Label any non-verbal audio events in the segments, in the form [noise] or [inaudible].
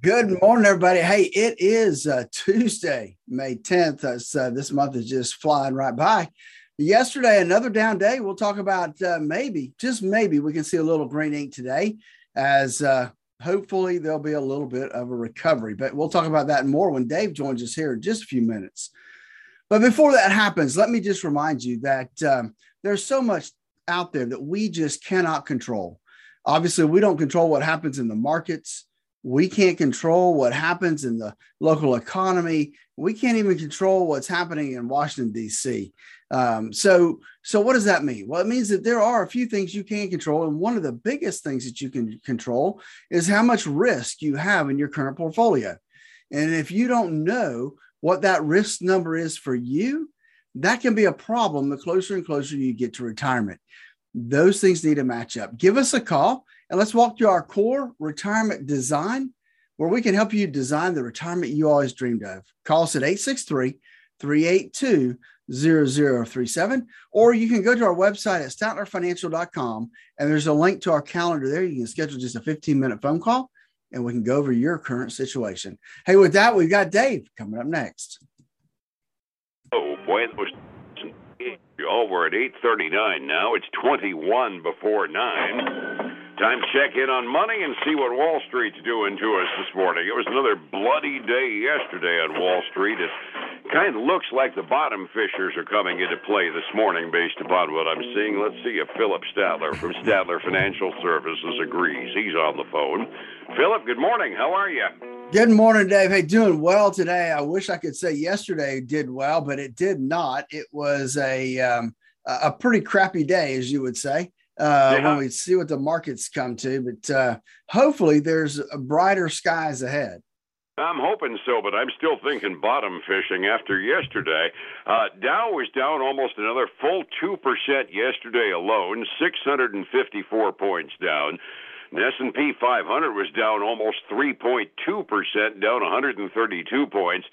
Good morning, everybody. Hey, it is uh, Tuesday, May 10th. Uh, this month is just flying right by. Yesterday, another down day. We'll talk about uh, maybe, just maybe, we can see a little green ink today as uh, hopefully there'll be a little bit of a recovery. But we'll talk about that more when Dave joins us here in just a few minutes. But before that happens, let me just remind you that um, there's so much out there that we just cannot control. Obviously, we don't control what happens in the markets. We can't control what happens in the local economy. We can't even control what's happening in Washington, D.C. Um, so, so what does that mean? Well, it means that there are a few things you can control, and one of the biggest things that you can control is how much risk you have in your current portfolio. And if you don't know what that risk number is for you, that can be a problem the closer and closer you get to retirement. Those things need to match up. Give us a call and let's walk through our core retirement design where we can help you design the retirement you always dreamed of. Call us at 863 382 0037, or you can go to our website at statlerfinancial.com and there's a link to our calendar there. You can schedule just a 15 minute phone call and we can go over your current situation. Hey, with that, we've got Dave coming up next. Oh, boy, y'all, we're at 8.39 now. It's 21 before 9. Time to check in on money and see what Wall Street's doing to us this morning. It was another bloody day yesterday on Wall Street. It kind of looks like the bottom fishers are coming into play this morning based upon what I'm seeing. Let's see if Phillip Statler from Statler Financial Services agrees. He's on the phone. Phillip, good morning. How are you? Good morning, Dave. Hey, doing well today. I wish I could say yesterday did well, but it did not. It was a um, a pretty crappy day, as you would say uh, yeah. when we see what the markets come to. But uh, hopefully, there's brighter skies ahead. I'm hoping so, but I'm still thinking bottom fishing after yesterday. Uh, Dow was down almost another full 2% yesterday alone, 654 points down. The S&P 500 was down almost 3.2%, down 132 points.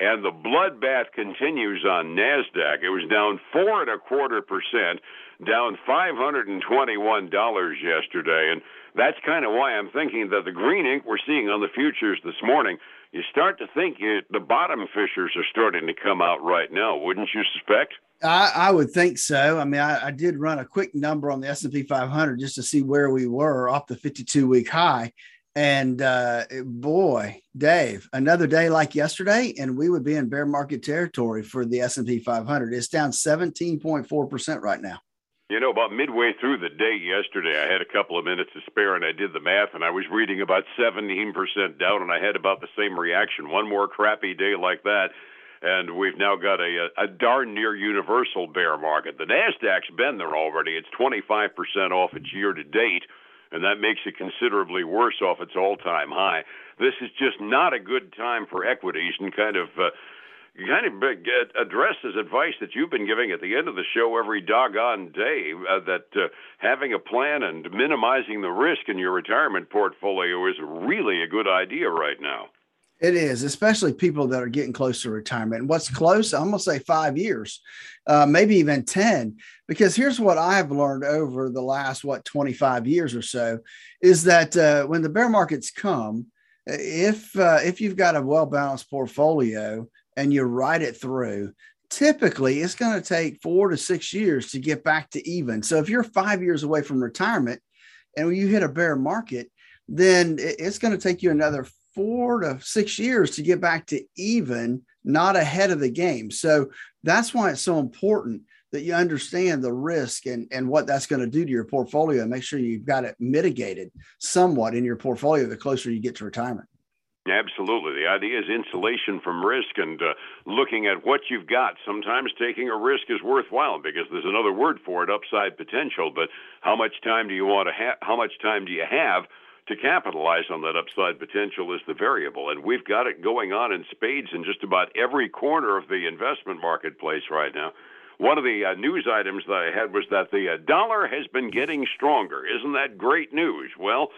And the bloodbath continues on NASDAQ. It was down four and a quarter percent down $521 yesterday. And that's kind of why I'm thinking that the green ink we're seeing on the futures this morning, you start to think you, the bottom fishers are starting to come out right now, wouldn't you suspect? I, I would think so. I mean, I, I, did run a quick number on the S&P 500 just to see where we were off the 52 week high. And uh, boy, Dave, another day like yesterday, and we would be in bear market territory for the S&P 500. It's down 17.4% right now. You know, about midway through the day yesterday, I had a couple of minutes to spare and I did the math and I was reading about 17% down and I had about the same reaction. One more crappy day like that and we've now got a, a darn near universal bear market. The Nasdaq's been there already. It's 25% off its year to date, and that makes it considerably worse off its all-time high. This is just not a good time for equities, and kind of uh, kind of get addresses advice that you've been giving at the end of the show every doggone day uh, that uh, having a plan and minimizing the risk in your retirement portfolio is really a good idea right now. It is, especially people that are getting close to retirement. And what's close, I'm going to say five years, uh, maybe even 10. Because here's what I've learned over the last, what, 25 years or so is that uh, when the bear markets come, if uh, if you've got a well balanced portfolio and you ride it through, typically it's going to take four to six years to get back to even. So if you're five years away from retirement and you hit a bear market, then it's going to take you another four to six years to get back to even, not ahead of the game. So that's why it's so important that you understand the risk and, and what that's going to do to your portfolio and make sure you've got it mitigated somewhat in your portfolio the closer you get to retirement. Absolutely. The idea is insulation from risk and uh, looking at what you've got. Sometimes taking a risk is worthwhile because there's another word for it, upside potential. But how much time do you want to have? How much time do you have to capitalize on that upside potential is the variable. And we've got it going on in spades in just about every corner of the investment marketplace right now. One of the uh, news items that I had was that the uh, dollar has been getting stronger. Isn't that great news? Well,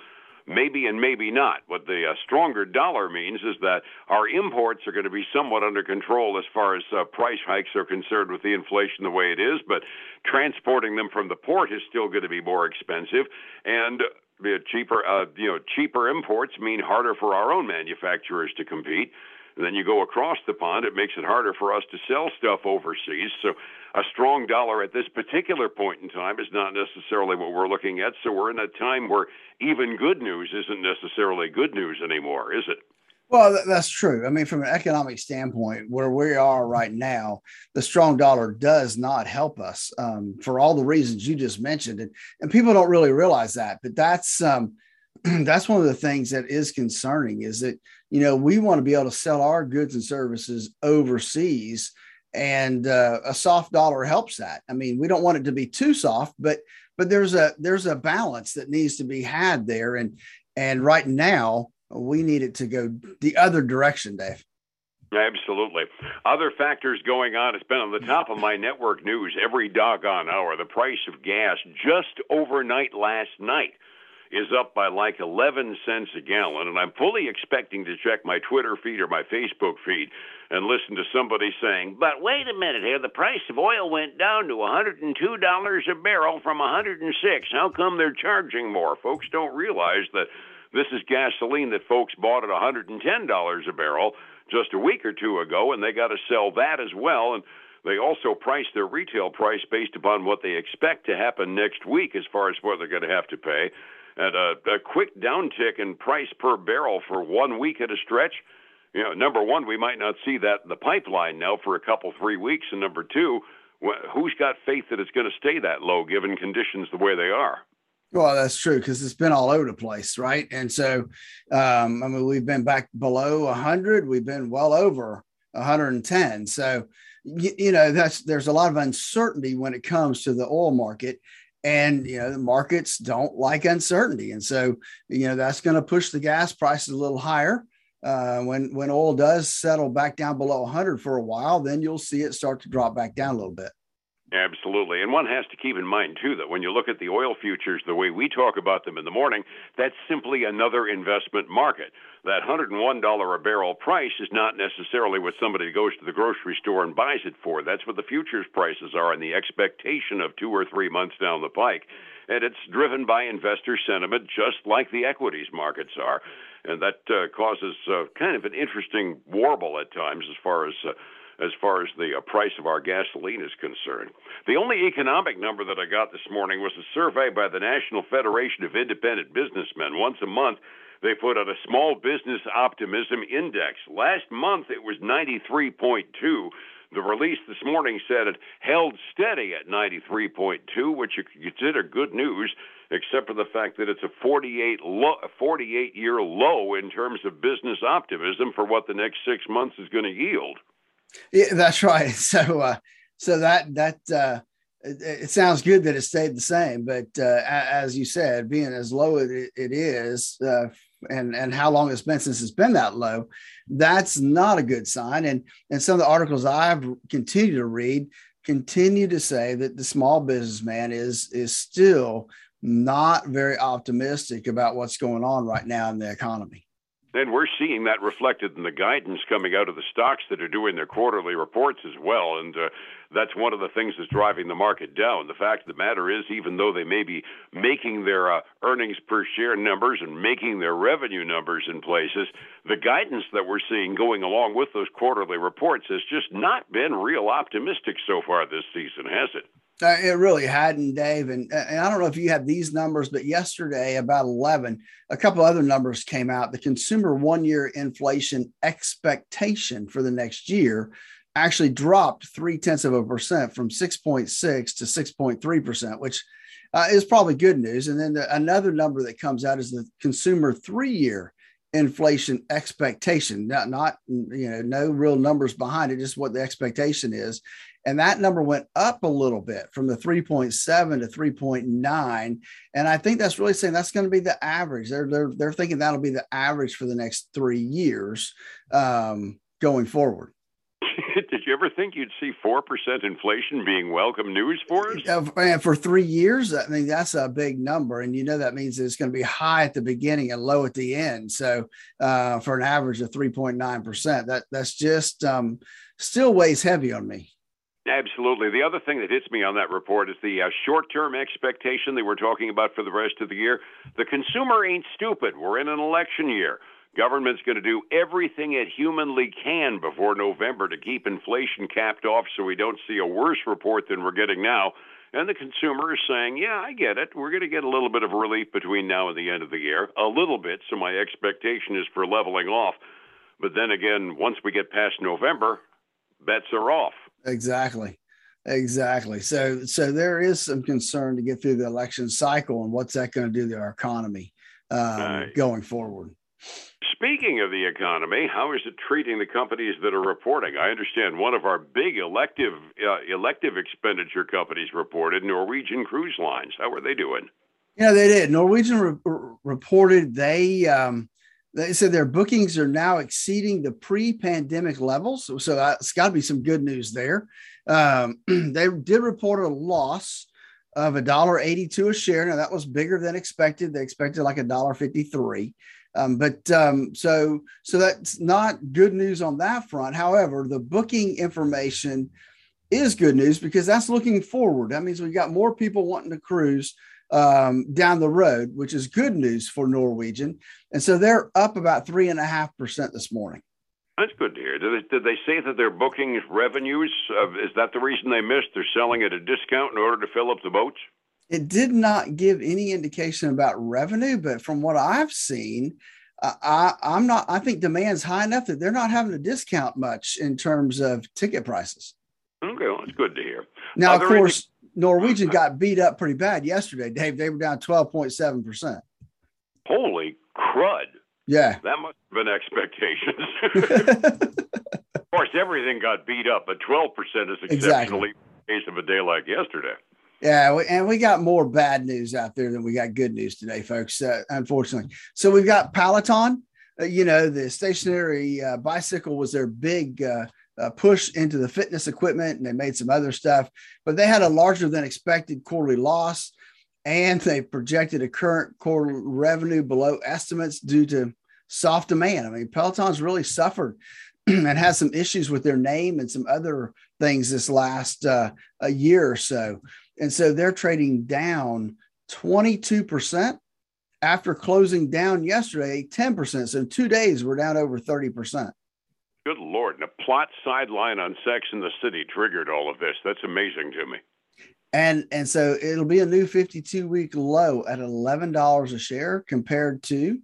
maybe and maybe not. What the uh, stronger dollar means is that our imports are going to be somewhat under control as far as uh, price hikes are concerned with the inflation the way it is, but transporting them from the port is still going to be more expensive. And uh, cheaper, uh, you know, cheaper imports mean harder for our own manufacturers to compete. And then you go across the pond, it makes it harder for us to sell stuff overseas. So a strong dollar at this particular point in time is not necessarily what we're looking at. So we're in a time where even good news isn't necessarily good news anymore, is it? Well, that's true. I mean, from an economic standpoint, where we are right now, the strong dollar does not help us um, for all the reasons you just mentioned, and and people don't really realize that. But that's um, [clears throat] that's one of the things that is concerning is that you know we want to be able to sell our goods and services overseas, and uh, a soft dollar helps that. I mean, we don't want it to be too soft, but but there's a there's a balance that needs to be had there, and and right now we need it to go the other direction, Dave. Absolutely. Other factors going on. It's been on the top of my network news every doggone hour. The price of gas just overnight last night is up by like 11 cents a gallon. And I'm fully expecting to check my Twitter feed or my Facebook feed and listen to somebody saying, but wait a minute here, the price of oil went down to $102 a barrel from 106. How come they're charging more? Folks don't realize that this is gasoline that folks bought at $110 a barrel just a week or two ago, and they got to sell that as well. And they also price their retail price based upon what they expect to happen next week as far as what they're going to have to pay. And a, a quick downtick in price per barrel for one week at a stretch. You know, number one, we might not see that in the pipeline now for a couple, three weeks. And number two, who's got faith that it's going to stay that low given conditions the way they are? Well, that's true because it's been all over the place, right? And so, um, I mean, we've been back below 100, we've been well over 110. So, you, you know, that's there's a lot of uncertainty when it comes to the oil market, and you know, the markets don't like uncertainty, and so you know that's going to push the gas prices a little higher. Uh, when when oil does settle back down below 100 for a while, then you'll see it start to drop back down a little bit. Absolutely. And one has to keep in mind, too, that when you look at the oil futures the way we talk about them in the morning, that's simply another investment market. That $101 a barrel price is not necessarily what somebody goes to the grocery store and buys it for. That's what the futures prices are and the expectation of two or three months down the pike. And it's driven by investor sentiment, just like the equities markets are. And that uh, causes uh, kind of an interesting warble at times as far as. Uh, as far as the uh, price of our gasoline is concerned. The only economic number that I got this morning was a survey by the National Federation of Independent Businessmen. Once a month, they put out a small business optimism index. Last month, it was 93.2. The release this morning said it held steady at 93.2, which you could consider good news, except for the fact that it's a 48 lo- 48 year low in terms of business optimism for what the next six months is going to yield. Yeah, that's right. [laughs] So, uh, so that that uh, it, it, sounds good that it stayed the same, but uh, as you said, being as low as it, it is, uh, and and how long it's been since it's been that low, that's not a good sign. And and some of the articles I've continued to read continue to say that the small businessman is is still not very optimistic about what's going on right now in the economy. And we're seeing that reflected in the guidance coming out of the stocks that are doing their quarterly reports as well. And uh, that's one of the things that's driving the market down. The fact of the matter is, even though they may be making their uh, earnings per share numbers and making their revenue numbers in places, the guidance that we're seeing going along with those quarterly reports has just not been real optimistic so far this season, has it? Uh, it really hadn't, Dave. And, and I don't know if you have these numbers, but yesterday, about 11, a couple other numbers came out. The consumer one year inflation expectation for the next year actually dropped three tenths of a percent from 6.6 to 6.3%, which uh, is probably good news. And then the, another number that comes out is the consumer three year inflation expectation not, not you know no real numbers behind it just what the expectation is and that number went up a little bit from the 3.7 to 3.9 and i think that's really saying that's going to be the average they're, they're, they're thinking that'll be the average for the next three years um, going forward [laughs] did you ever think you'd see 4% inflation being welcome news for us? And for three years, I mean, that's a big number. And you know, that means it's going to be high at the beginning and low at the end. So uh, for an average of 3.9%, that, that's just um, still weighs heavy on me. Absolutely. The other thing that hits me on that report is the uh, short term expectation that we're talking about for the rest of the year. The consumer ain't stupid. We're in an election year. Government's going to do everything it humanly can before November to keep inflation capped off so we don't see a worse report than we're getting now. And the consumer is saying, Yeah, I get it. We're going to get a little bit of relief between now and the end of the year. A little bit. So my expectation is for leveling off. But then again, once we get past November, bets are off. Exactly. Exactly. So so there is some concern to get through the election cycle and what's that going to do to our economy um, right. going forward. Speaking of the economy, how is it treating the companies that are reporting? I understand one of our big elective uh, elective expenditure companies reported Norwegian Cruise Lines. How are they doing? Yeah, they did. Norwegian re- reported they um, they said their bookings are now exceeding the pre-pandemic levels. So, so it's got to be some good news there. Um, [clears throat] they did report a loss of a dollar eighty-two a share. Now that was bigger than expected. They expected like a dollar fifty-three. Um, but um, so so that's not good news on that front. However, the booking information is good news because that's looking forward. That means we've got more people wanting to cruise um, down the road, which is good news for Norwegian. And so they're up about three and a half percent this morning. That's good to hear. Did they, did they say that their bookings revenues uh, is that the reason they missed? They're selling at a discount in order to fill up the boats. It did not give any indication about revenue, but from what I've seen, uh, I, I'm not. I think demand's high enough that they're not having to discount much in terms of ticket prices. Okay, well, that's good to hear. Now, of course, Norwegian got beat up pretty bad yesterday, Dave. They were down 12.7%. Holy crud. Yeah. That must have been expectations. [laughs] of course, everything got beat up, but 12% is exceptionally exactly. case of a day like yesterday. Yeah, and we got more bad news out there than we got good news today, folks. Uh, unfortunately, so we've got Peloton. Uh, you know, the stationary uh, bicycle was their big uh, push into the fitness equipment and they made some other stuff, but they had a larger than expected quarterly loss and they projected a current quarter revenue below estimates due to soft demand. I mean, Peloton's really suffered [clears throat] and has some issues with their name and some other things this last uh, a year or so. And so they're trading down 22% after closing down yesterday 10%. So in two days, we're down over 30%. Good Lord. And a plot sideline on Sex in the City triggered all of this. That's amazing to me. And and so it'll be a new 52 week low at $11 a share compared to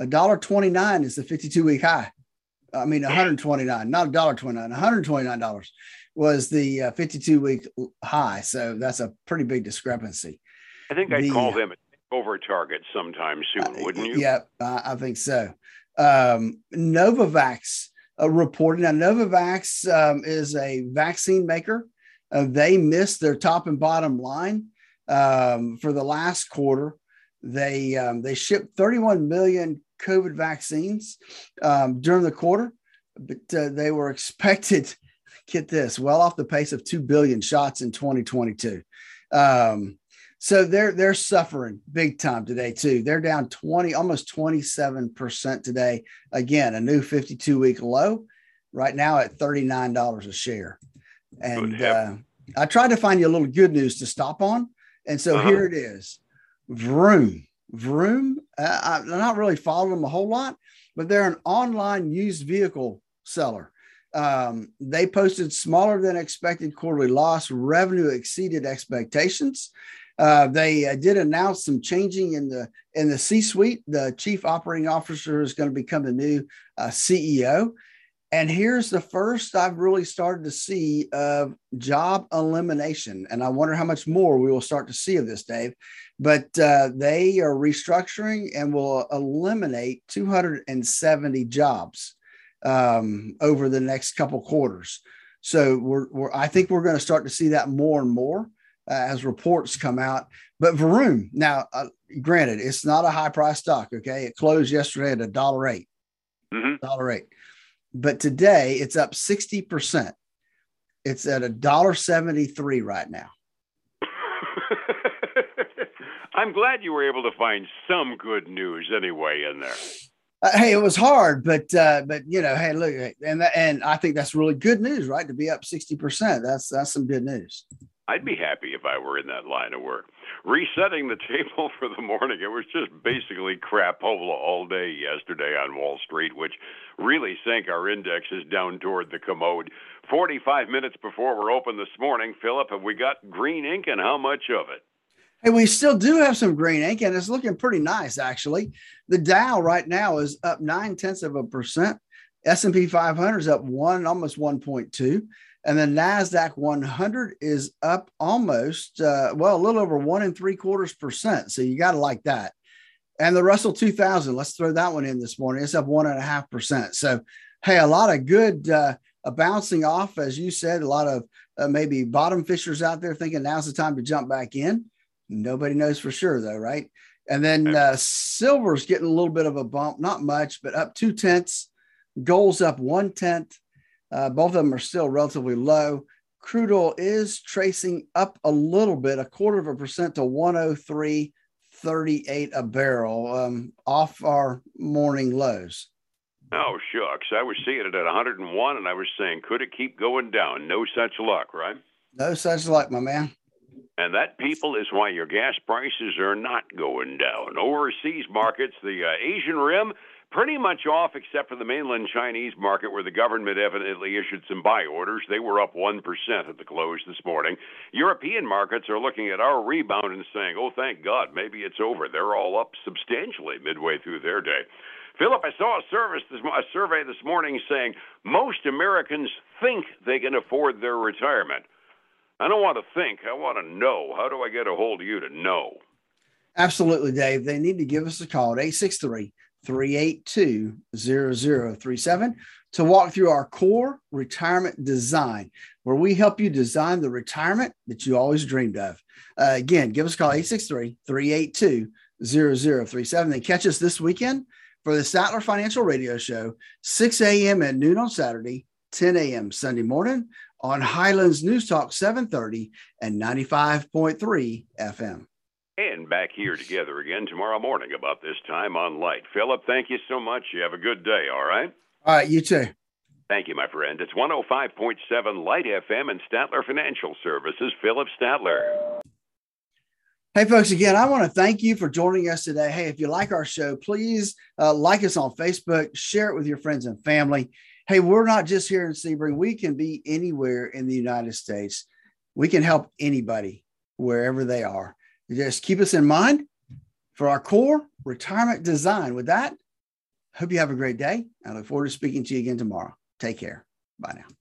$1.29 is the 52 week high. I mean, 129, not $1.29, $129 was the uh, 52 week high. So that's a pretty big discrepancy. I think I'd the, call them a over target sometime soon, uh, wouldn't you? Yeah, I think so. Um, Novavax uh, reporting. Now, Novavax um, is a vaccine maker. Uh, they missed their top and bottom line um, for the last quarter. They um, they shipped 31 million COVID vaccines um, during the quarter, but uh, they were [laughs] expected. Get this, well off the pace of two billion shots in 2022. Um, so they're they're suffering big time today too. They're down 20, almost 27% today. Again, a new 52 week low right now at $39 a share. And uh, I tried to find you a little good news to stop on. And so uh-huh. here it is. Vroom. Vroom. Uh, I'm not really following them a whole lot, but they're an online used vehicle seller. Um, they posted smaller than expected quarterly loss. Revenue exceeded expectations. Uh, they uh, did announce some changing in the in the C-suite. The chief operating officer is going to become the new uh, CEO. And here's the first I've really started to see of job elimination. And I wonder how much more we will start to see of this, Dave. But uh, they are restructuring and will eliminate 270 jobs um, over the next couple quarters. So we're, we're I think we're going to start to see that more and more as reports come out. But Vroom, now, uh, granted, it's not a high price stock. Okay, it closed yesterday at a dollar 8 mm-hmm. Dollar eight, but today it's up sixty percent. It's at a dollar seventy three right now. [laughs] I'm glad you were able to find some good news anyway in there. Uh, hey, it was hard, but uh, but you know, hey, look, and and I think that's really good news, right? To be up sixty percent, that's that's some good news. I'd be happy if I were in that line of work. Resetting the [laughs] table for the morning, it was just basically crapola all day yesterday on Wall Street, which really sank our indexes down toward the commode. 45 minutes before we're open this morning, Phillip, have we got green ink and how much of it? Hey, we still do have some green ink, and it's looking pretty nice, actually. The Dow right now is up nine tenths of a percent. S&P 500 is up one, almost 1.2. And the NASDAQ 100 is up almost, uh, well, a little over one and three quarters percent. So you got to like that. And the Russell 2000, let's throw that one in this morning. It's up one and a half percent. So, hey, a lot of good uh, bouncing off, as you said, a lot of uh, maybe bottom fishers out there thinking now's the time to jump back in. Nobody knows for sure, though, right? And then uh, silver's getting a little bit of a bump, not much, but up two tenths. Gold's up one tenth. Uh, both of them are still relatively low. Crude oil is tracing up a little bit, a quarter of a percent to 103.38 a barrel, um, off our morning lows. Oh, shucks. I was seeing it at 101, and I was saying, could it keep going down? No such luck, right? No such luck, my man. And that, people, is why your gas prices are not going down. Overseas markets, the uh, Asian Rim, pretty much off except for the mainland Chinese market, where the government evidently issued some buy orders. They were up 1% at the close this morning. European markets are looking at our rebound and saying, oh, thank God, maybe it's over. They're all up substantially midway through their day. Phillip, I saw a, service this, a survey this morning saying most Americans think they can afford their retirement. I don't want to think. I want to know. How do I get a hold of you to know? Absolutely, Dave. They need to give us a call at 863 382 0037 to walk through our core retirement design, where we help you design the retirement that you always dreamed of. Uh, again, give us a call 863 382 0037. Then catch us this weekend for the Statler Financial Radio Show, 6 a.m. at noon on Saturday, 10 a.m. Sunday morning on Highlands News Talk 730 and 95.3 FM. And back here together again tomorrow morning about this time on Light. Phillip, thank you so much. You have a good day, all right? All right, you too. Thank you, my friend. It's 105.7 Light FM and Statler Financial Services, Phillip Statler. Hey, folks, again, I want to thank you for joining us today. Hey, if you like our show, please uh, like us on Facebook, share it with your friends and family hey, we're not just here in Sebring. We can be anywhere in the United States. We can help anybody wherever they are. Just keep us in mind for our core retirement design. With that, hope you have a great day. I look forward to speaking to you again tomorrow. Take care. Bye now.